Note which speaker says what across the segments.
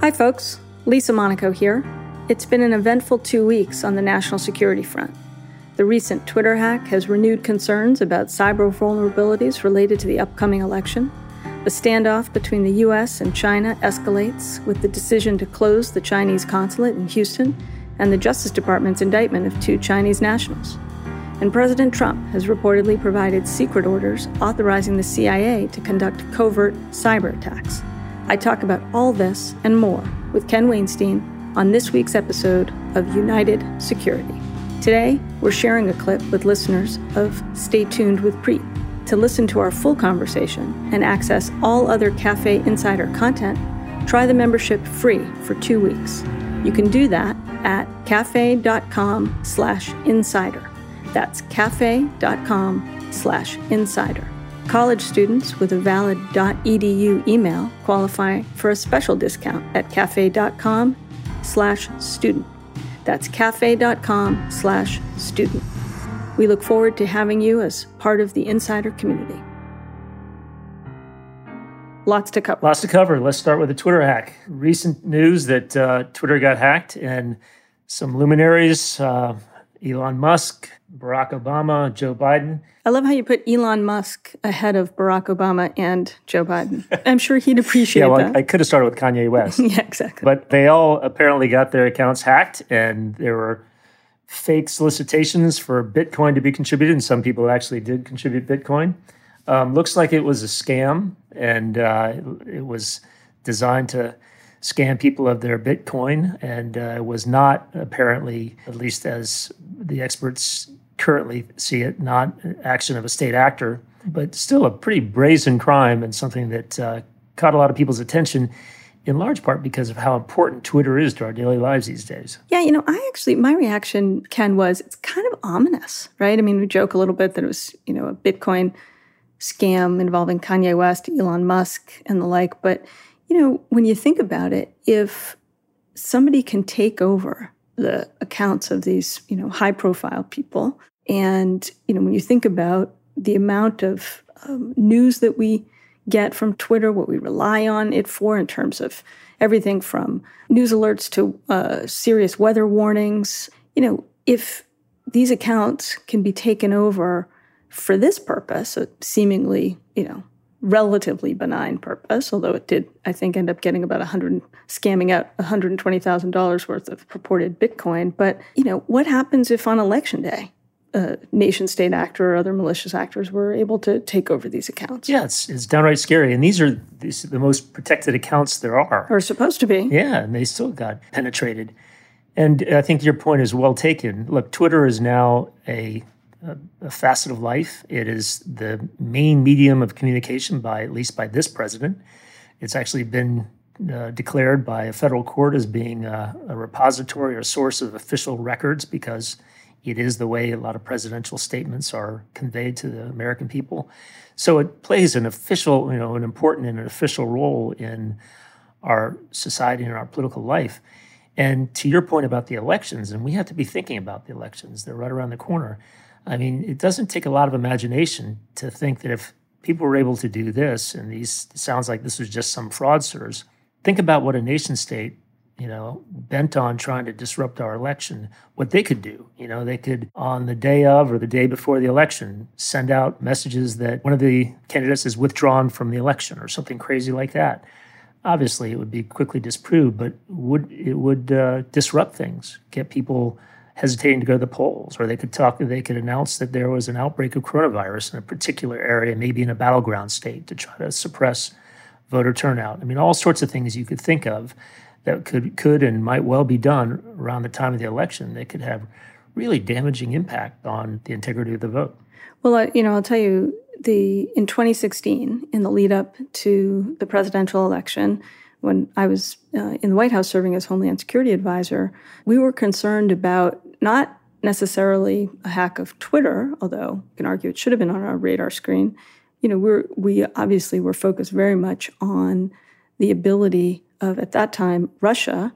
Speaker 1: Hi, folks. Lisa Monaco here. It's been an eventful two weeks on the national security front. The recent Twitter hack has renewed concerns about cyber vulnerabilities related to the upcoming election. The standoff between the U.S. and China escalates with the decision to close the Chinese consulate in Houston and the Justice Department's indictment of two Chinese nationals. And President Trump has reportedly provided secret orders authorizing the CIA to conduct covert cyber attacks. I talk about all this and more with Ken Weinstein on this week's episode of United Security. Today, we're sharing a clip with listeners of Stay Tuned with Preet. To listen to our full conversation and access all other Cafe Insider content, try the membership free for two weeks. You can do that at cafe.com slash insider. That's cafe.com slash insider. College students with a valid .edu email qualify for a special discount at cafe.com slash student. That's cafe.com slash student. We look forward to having you as part of the Insider community. Lots to cover.
Speaker 2: Lots to cover. Let's start with a Twitter hack. Recent news that uh, Twitter got hacked and some luminaries, uh, Elon Musk, Barack Obama, Joe Biden.
Speaker 1: I love how you put Elon Musk ahead of Barack Obama and Joe Biden. I'm sure he'd appreciate
Speaker 2: yeah, well,
Speaker 1: that.
Speaker 2: I could have started with Kanye West.
Speaker 1: yeah, exactly.
Speaker 2: But they all apparently got their accounts hacked, and there were fake solicitations for Bitcoin to be contributed, and some people actually did contribute Bitcoin. Um, looks like it was a scam, and uh, it was designed to scam people of their Bitcoin, and uh, was not apparently, at least as the experts currently see it, not action of a state actor, but still a pretty brazen crime and something that uh, caught a lot of people's attention in large part because of how important Twitter is to our daily lives these days.
Speaker 1: Yeah, you know, I actually, my reaction, Ken, was it's kind of ominous, right? I mean, we joke a little bit that it was, you know, a Bitcoin scam involving Kanye West, Elon Musk, and the like. But, you know, when you think about it, if somebody can take over the accounts of these, you know, high profile people, and, you know, when you think about the amount of um, news that we get from Twitter, what we rely on it for in terms of everything from news alerts to uh, serious weather warnings, you know, if these accounts can be taken over for this purpose, a seemingly, you know, relatively benign purpose, although it did, I think, end up getting about 100, scamming out $120,000 worth of purported Bitcoin. But, you know, what happens if on election day a nation state actor or other malicious actors were able to take over these accounts.
Speaker 2: Yeah, it's, it's downright scary. And these are these, the most protected accounts there are.
Speaker 1: Or supposed to be.
Speaker 2: Yeah, and they still got penetrated. And I think your point is well taken. Look, Twitter is now a, a, facet of life. It is the main medium of communication by at least by this president. It's actually been uh, declared by a federal court as being a, a repository or source of official records because it is the way a lot of presidential statements are conveyed to the American people. So it plays an official, you know, an important and an official role in our society and our political life. And to your point about the elections, and we have to be thinking about the elections, they're right around the corner. I mean, it doesn't take a lot of imagination to think that if people were able to do this, and these sounds like this was just some fraudsters, think about what a nation state you know, bent on trying to disrupt our election, what they could do. You know, they could, on the day of or the day before the election, send out messages that one of the candidates is withdrawn from the election or something crazy like that. Obviously, it would be quickly disproved, but would it would uh, disrupt things, get people hesitating to go to the polls, or they could talk, they could announce that there was an outbreak of coronavirus in a particular area, maybe in a battleground state, to try to suppress voter turnout. I mean, all sorts of things you could think of that could could and might well be done around the time of the election that could have really damaging impact on the integrity of the vote.
Speaker 1: Well, you know, I'll tell you the in 2016, in the lead up to the presidential election, when I was uh, in the White House serving as Homeland Security advisor, we were concerned about not necessarily a hack of Twitter, although you can argue it should have been on our radar screen. You know, we're we obviously were focused very much on the ability of, at that time, Russia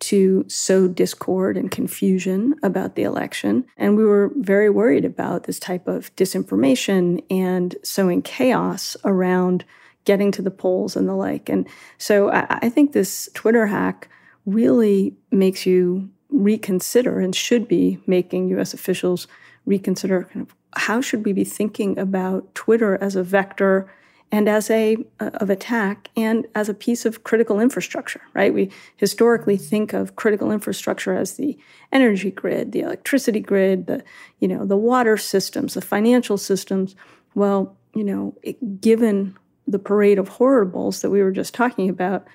Speaker 1: to sow discord and confusion about the election. And we were very worried about this type of disinformation and sowing chaos around getting to the polls and the like. And so I, I think this Twitter hack really makes you reconsider and should be making U.S. officials reconsider kind of how should we be thinking about Twitter as a vector and as a uh, of attack and as a piece of critical infrastructure right we historically think of critical infrastructure as the energy grid the electricity grid the you know the water systems the financial systems well you know it, given the parade of horribles that we were just talking about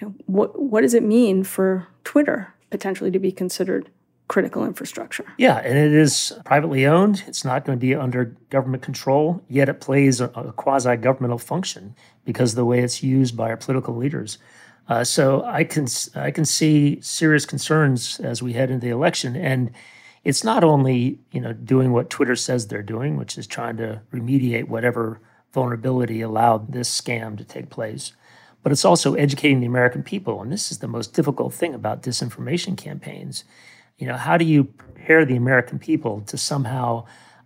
Speaker 1: you know, what what does it mean for twitter potentially to be considered critical infrastructure.
Speaker 2: Yeah, and it is privately owned. It's not going to be under government control, yet it plays a, a quasi governmental function because of the way it's used by our political leaders. Uh, so I can I can see serious concerns as we head into the election, and it's not only you know doing what Twitter says they're doing, which is trying to remediate whatever vulnerability allowed this scam to take place, but it's also educating the American people, and this is the most difficult thing about disinformation campaigns you know, how do you prepare the American people to somehow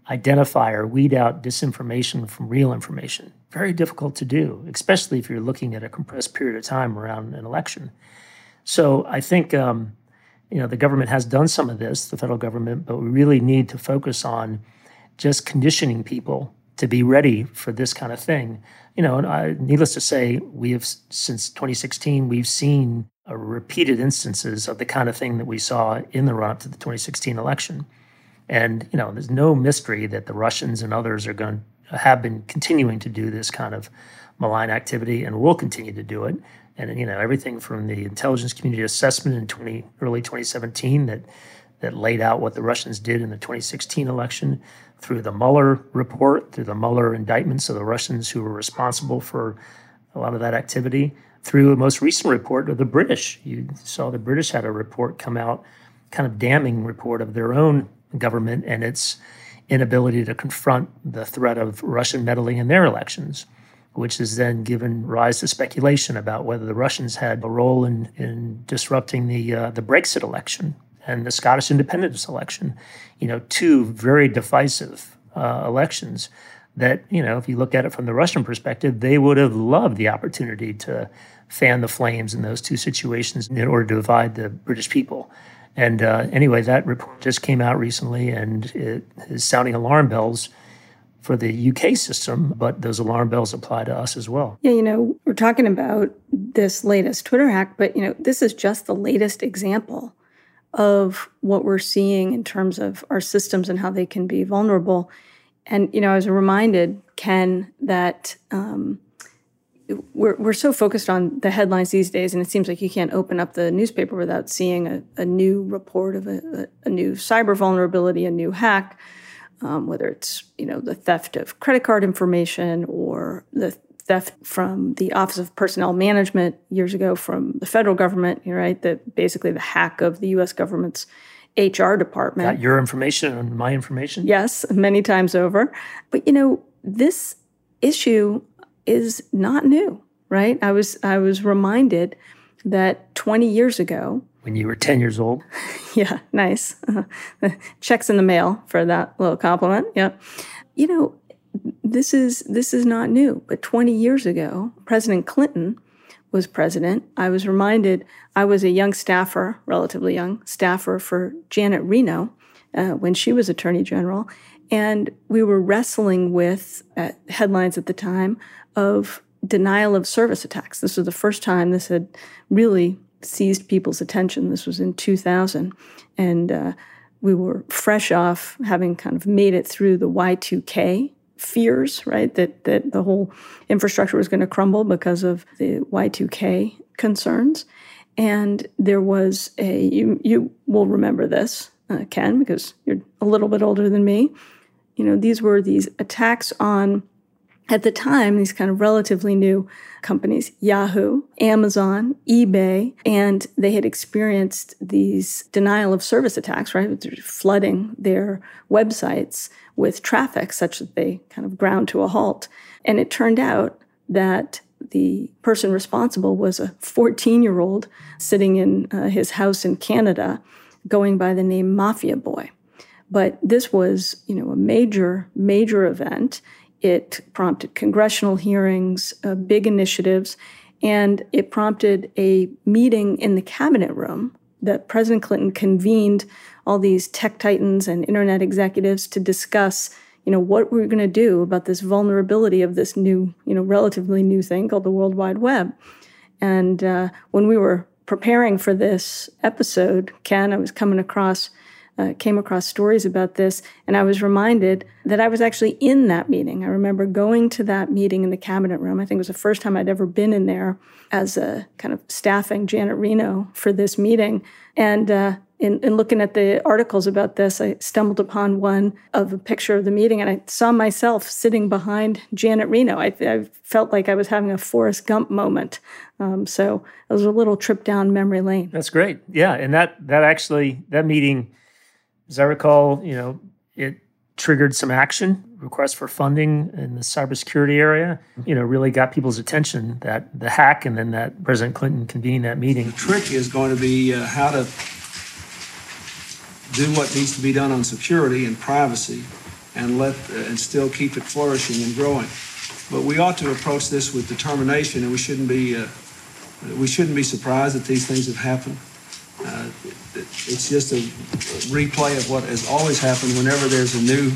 Speaker 2: identify or weed out disinformation from real information? Very difficult to do, especially if you're looking at a compressed period of time around an election. So I think um, you know the government has done some of this, the federal government, but we really need to focus on just conditioning people to be ready for this kind of thing. You know, I, needless to say, we have since 2016 we've seen uh, repeated instances of the kind of thing that we saw in the run up to the 2016 election. And, you know, there's no mystery that the Russians and others are going have been continuing to do this kind of malign activity and will continue to do it. And, you know, everything from the intelligence community assessment in 20, early 2017 that, that laid out what the Russians did in the 2016 election through the Mueller report, through the Mueller indictments of the Russians who were responsible for a lot of that activity through a most recent report of the British. You saw the British had a report come out, kind of damning report of their own government and its inability to confront the threat of Russian meddling in their elections, which has then given rise to speculation about whether the Russians had a role in, in disrupting the uh, the Brexit election and the Scottish independence election. You know, two very divisive uh, elections that, you know, if you look at it from the Russian perspective, they would have loved the opportunity to fan the flames in those two situations in order to divide the British people. And uh, anyway, that report just came out recently and it is sounding alarm bells for the UK system, but those alarm bells apply to us as well.
Speaker 1: Yeah, you know, we're talking about this latest Twitter hack, but you know, this is just the latest example of what we're seeing in terms of our systems and how they can be vulnerable. And you know, I was reminded, Ken, that um, we're we're so focused on the headlines these days, and it seems like you can't open up the newspaper without seeing a, a new report of a, a, new cyber vulnerability, a new hack, um, whether it's you know the theft of credit card information or the theft from the Office of Personnel Management years ago from the federal government. Right, that basically the hack of the U.S. government's HR department.
Speaker 2: Got your information and my information.
Speaker 1: Yes, many times over. But you know this issue is not new, right? I was I was reminded that 20 years ago,
Speaker 2: when you were 10 years old.
Speaker 1: yeah, nice. Checks in the mail for that little compliment. Yeah. You know, this is this is not new, but 20 years ago, President Clinton was president. I was reminded I was a young staffer, relatively young staffer for Janet Reno uh, when she was attorney general, and we were wrestling with uh, headlines at the time of denial of service attacks. This was the first time this had really seized people's attention. This was in 2000. And uh, we were fresh off having kind of made it through the Y2K fears, right? That, that the whole infrastructure was going to crumble because of the Y2K concerns. And there was a, you, you will remember this, uh, Ken, because you're a little bit older than me. You know, these were these attacks on at the time, these kind of relatively new companies, Yahoo, Amazon, eBay, and they had experienced these denial of service attacks, right? Flooding their websites with traffic such that they kind of ground to a halt. And it turned out that the person responsible was a 14 year old sitting in uh, his house in Canada going by the name Mafia Boy. But this was, you know, a major, major event It prompted congressional hearings, uh, big initiatives, and it prompted a meeting in the cabinet room that President Clinton convened all these tech titans and internet executives to discuss, you know, what we're going to do about this vulnerability of this new, you know, relatively new thing called the World Wide Web. And uh, when we were preparing for this episode, Ken, I was coming across uh, came across stories about this, and I was reminded that I was actually in that meeting. I remember going to that meeting in the cabinet room. I think it was the first time I'd ever been in there as a kind of staffing Janet Reno for this meeting. And uh, in, in, looking at the articles about this, I stumbled upon one of a picture of the meeting, and I saw myself sitting behind Janet Reno. I, I felt like I was having a Forrest Gump moment. Um, so it was a little trip down memory lane.
Speaker 2: That's great. Yeah, and that that actually that meeting, as I recall, you know, it triggered some action requests for funding in the cybersecurity area. You know, really got people's attention that the hack, and then that President Clinton convened that meeting.
Speaker 3: The trick is going to be uh, how to do what needs to be done on security and privacy and let uh, and still keep it flourishing and growing. But we ought to approach this with determination, and we shouldn't be uh, we shouldn't be surprised that these things have happened. It's just a replay of what has always happened whenever there's a new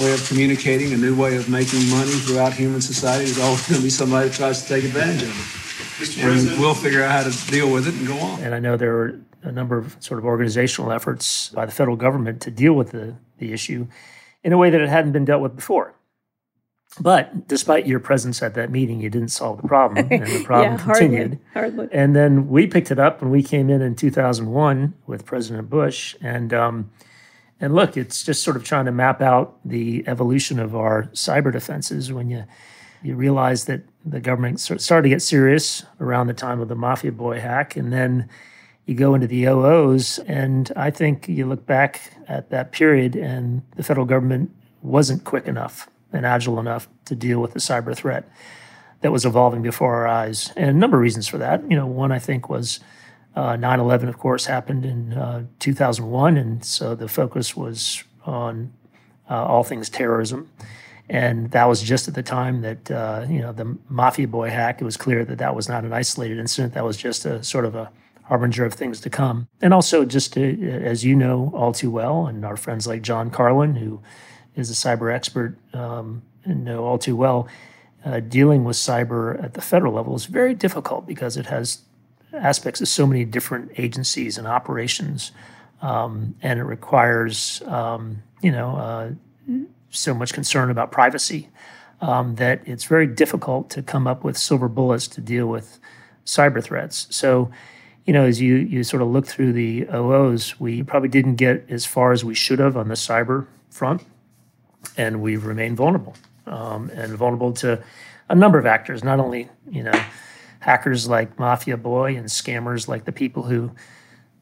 Speaker 3: way of communicating, a new way of making money throughout human society. There's always going to be somebody that tries to take advantage of it. Mr. And President. we'll figure out how to deal with it and go on.
Speaker 2: And I know there are a number of sort of organizational efforts by the federal government to deal with the, the issue in a way that it hadn't been dealt with before. But despite your presence at that meeting, you didn't solve the problem, and the problem
Speaker 1: yeah,
Speaker 2: continued.
Speaker 1: Hardly, hardly.
Speaker 2: And then we picked it up, and we came in in 2001 with President Bush, and um, and look, it's just sort of trying to map out the evolution of our cyber defenses when you you realize that the government started to get serious around the time of the Mafia Boy hack, and then you go into the OOs, and I think you look back at that period, and the federal government wasn't quick enough and agile enough to deal with the cyber threat that was evolving before our eyes. And a number of reasons for that. You know, one I think was uh, 9 11, of course, happened in uh, 2001. And so the focus was on uh, all things terrorism. And that was just at the time that, uh, you know, the Mafia Boy hack, it was clear that that was not an isolated incident. That was just a sort of a harbinger of things to come. And also, just to, as you know all too well, and our friends like John Carlin, who is a cyber expert um, and know all too well, uh, dealing with cyber at the federal level is very difficult because it has aspects of so many different agencies and operations, um, and it requires um, you know uh, so much concern about privacy um, that it's very difficult to come up with silver bullets to deal with cyber threats. So you know, as you you sort of look through the OOs, we probably didn't get as far as we should have on the cyber front and we remain vulnerable um, and vulnerable to a number of actors, not only, you know, hackers like Mafia Boy and scammers like the people who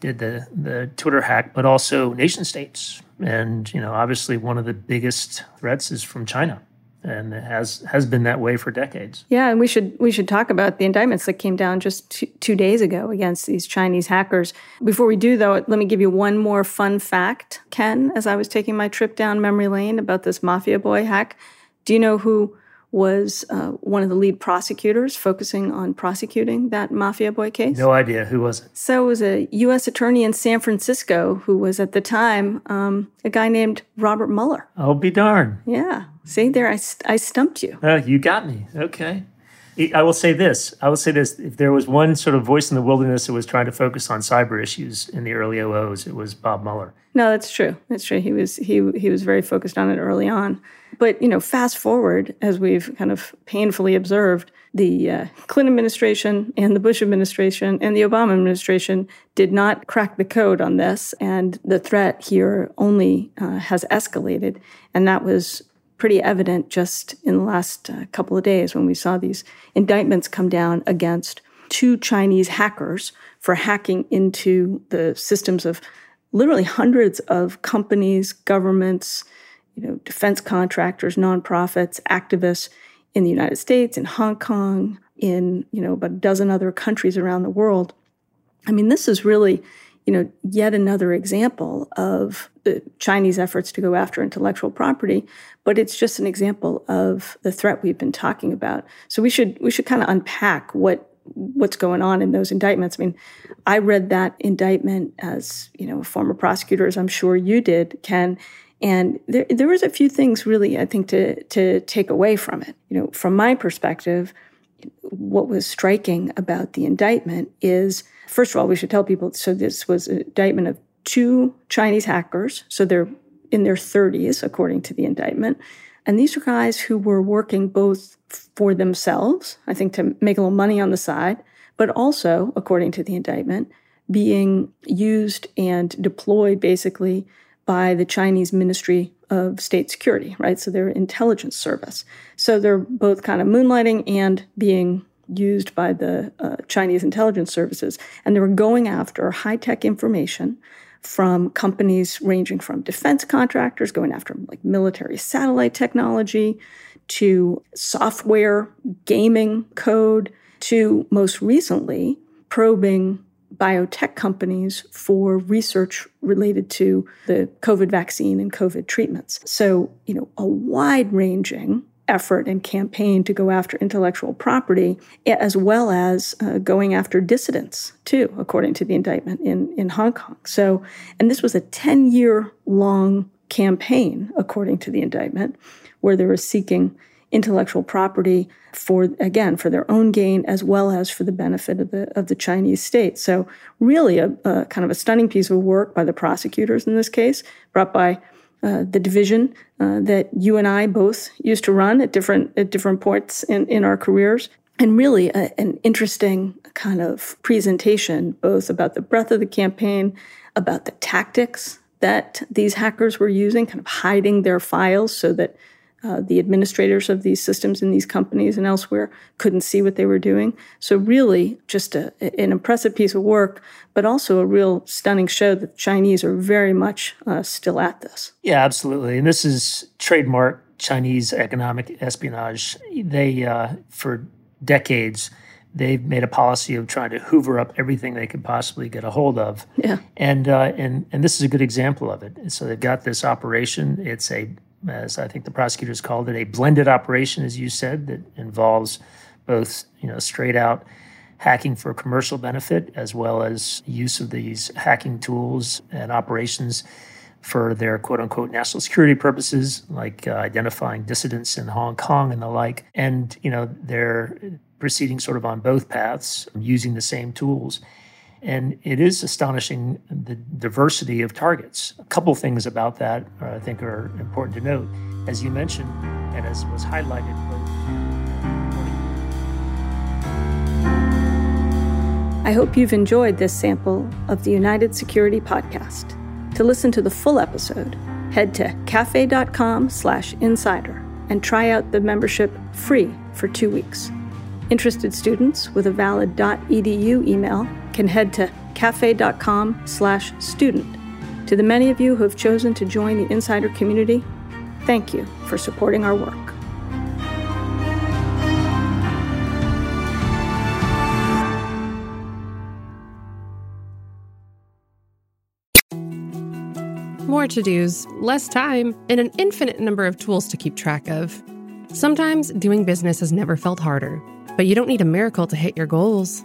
Speaker 2: did the, the Twitter hack, but also nation states. And, you know, obviously one of the biggest threats is from China and it has has been that way for decades.
Speaker 1: Yeah, and we should we should talk about the indictments that came down just two, two, days ago against these Chinese hackers. Before we do, though, let me give you one more fun fact, Ken. As I was taking my trip down memory lane about this Mafia Boy hack, do you know who was uh, one of the lead prosecutors focusing on prosecuting that Mafia Boy case?
Speaker 2: No idea. Who was it?
Speaker 1: So it was a U.S. attorney in San Francisco who was at the time um, a guy named Robert Mueller.
Speaker 2: I'll be darned.
Speaker 1: Yeah. See, there, I, st- I stumped you.
Speaker 2: Uh, you got me. Okay. I will say this. I will say this. If there was one sort of voice in the wilderness that was trying to focus on cyber issues in the early OOs, it was Bob Mueller.
Speaker 1: No, that's true. That's true. He was he he was very focused on it early on. But you know, fast forward as we've kind of painfully observed, the uh, Clinton administration and the Bush administration and the Obama administration did not crack the code on this, and the threat here only uh, has escalated. And that was pretty evident just in the last uh, couple of days when we saw these indictments come down against two Chinese hackers for hacking into the systems of literally hundreds of companies, governments, you know, defense contractors, nonprofits, activists in the United States, in Hong Kong, in you know about a dozen other countries around the world. I mean, this is really you know, yet another example of the Chinese efforts to go after intellectual property, but it's just an example of the threat we've been talking about. So we should we should kind of unpack what what's going on in those indictments. I mean, I read that indictment as, you know, a former prosecutor, as I'm sure you did, Ken, and there, there was a few things really, I think, to, to take away from it. You know, from my perspective, what was striking about the indictment is, first of all, we should tell people so this was an indictment of two Chinese hackers. So they're in their 30s, according to the indictment. And these are guys who were working both for themselves, I think to make a little money on the side, but also, according to the indictment, being used and deployed basically by the Chinese Ministry of State Security, right? So they're intelligence service. So they're both kind of moonlighting and being used by the uh, Chinese intelligence services. And they were going after high tech information from companies ranging from defense contractors, going after like military satellite technology, to software, gaming code, to most recently probing biotech companies for research related to the COVID vaccine and COVID treatments. So, you know, a wide ranging effort and campaign to go after intellectual property, as well as uh, going after dissidents, too, according to the indictment in, in Hong Kong. So, and this was a 10 year long campaign, according to the indictment, where they were seeking intellectual property for again for their own gain as well as for the benefit of the of the Chinese state. So really a, a kind of a stunning piece of work by the prosecutors in this case, brought by uh, the division uh, that you and I both used to run at different at different points in, in our careers. And really, a, an interesting kind of presentation, both about the breadth of the campaign, about the tactics that these hackers were using, kind of hiding their files so that uh, the administrators of these systems in these companies and elsewhere couldn't see what they were doing. So, really, just a, an impressive piece of work, but also a real stunning show that the Chinese are very much uh, still at this.
Speaker 2: Yeah, absolutely. And this is trademark Chinese economic espionage. They, uh, for decades, they've made a policy of trying to hoover up everything they could possibly get a hold of.
Speaker 1: Yeah.
Speaker 2: And uh, and and this is a good example of it. So they've got this operation. It's a as I think the prosecutors called it, a blended operation, as you said, that involves both, you know, straight out hacking for commercial benefit as well as use of these hacking tools and operations for their quote unquote national security purposes, like uh, identifying dissidents in Hong Kong and the like. And, you know, they're proceeding sort of on both paths using the same tools. And it is astonishing the diversity of targets. A couple things about that uh, I think are important to note. As you mentioned, and as was highlighted
Speaker 1: I hope you've enjoyed this sample of the United Security Podcast. To listen to the full episode, head to cafe.com slash insider and try out the membership free for two weeks. Interested students with a valid .edu email can head to cafe.com slash student. To the many of you who have chosen to join the insider community, thank you for supporting our work.
Speaker 4: More to dos, less time, and an infinite number of tools to keep track of. Sometimes doing business has never felt harder. But you don't need a miracle to hit your goals.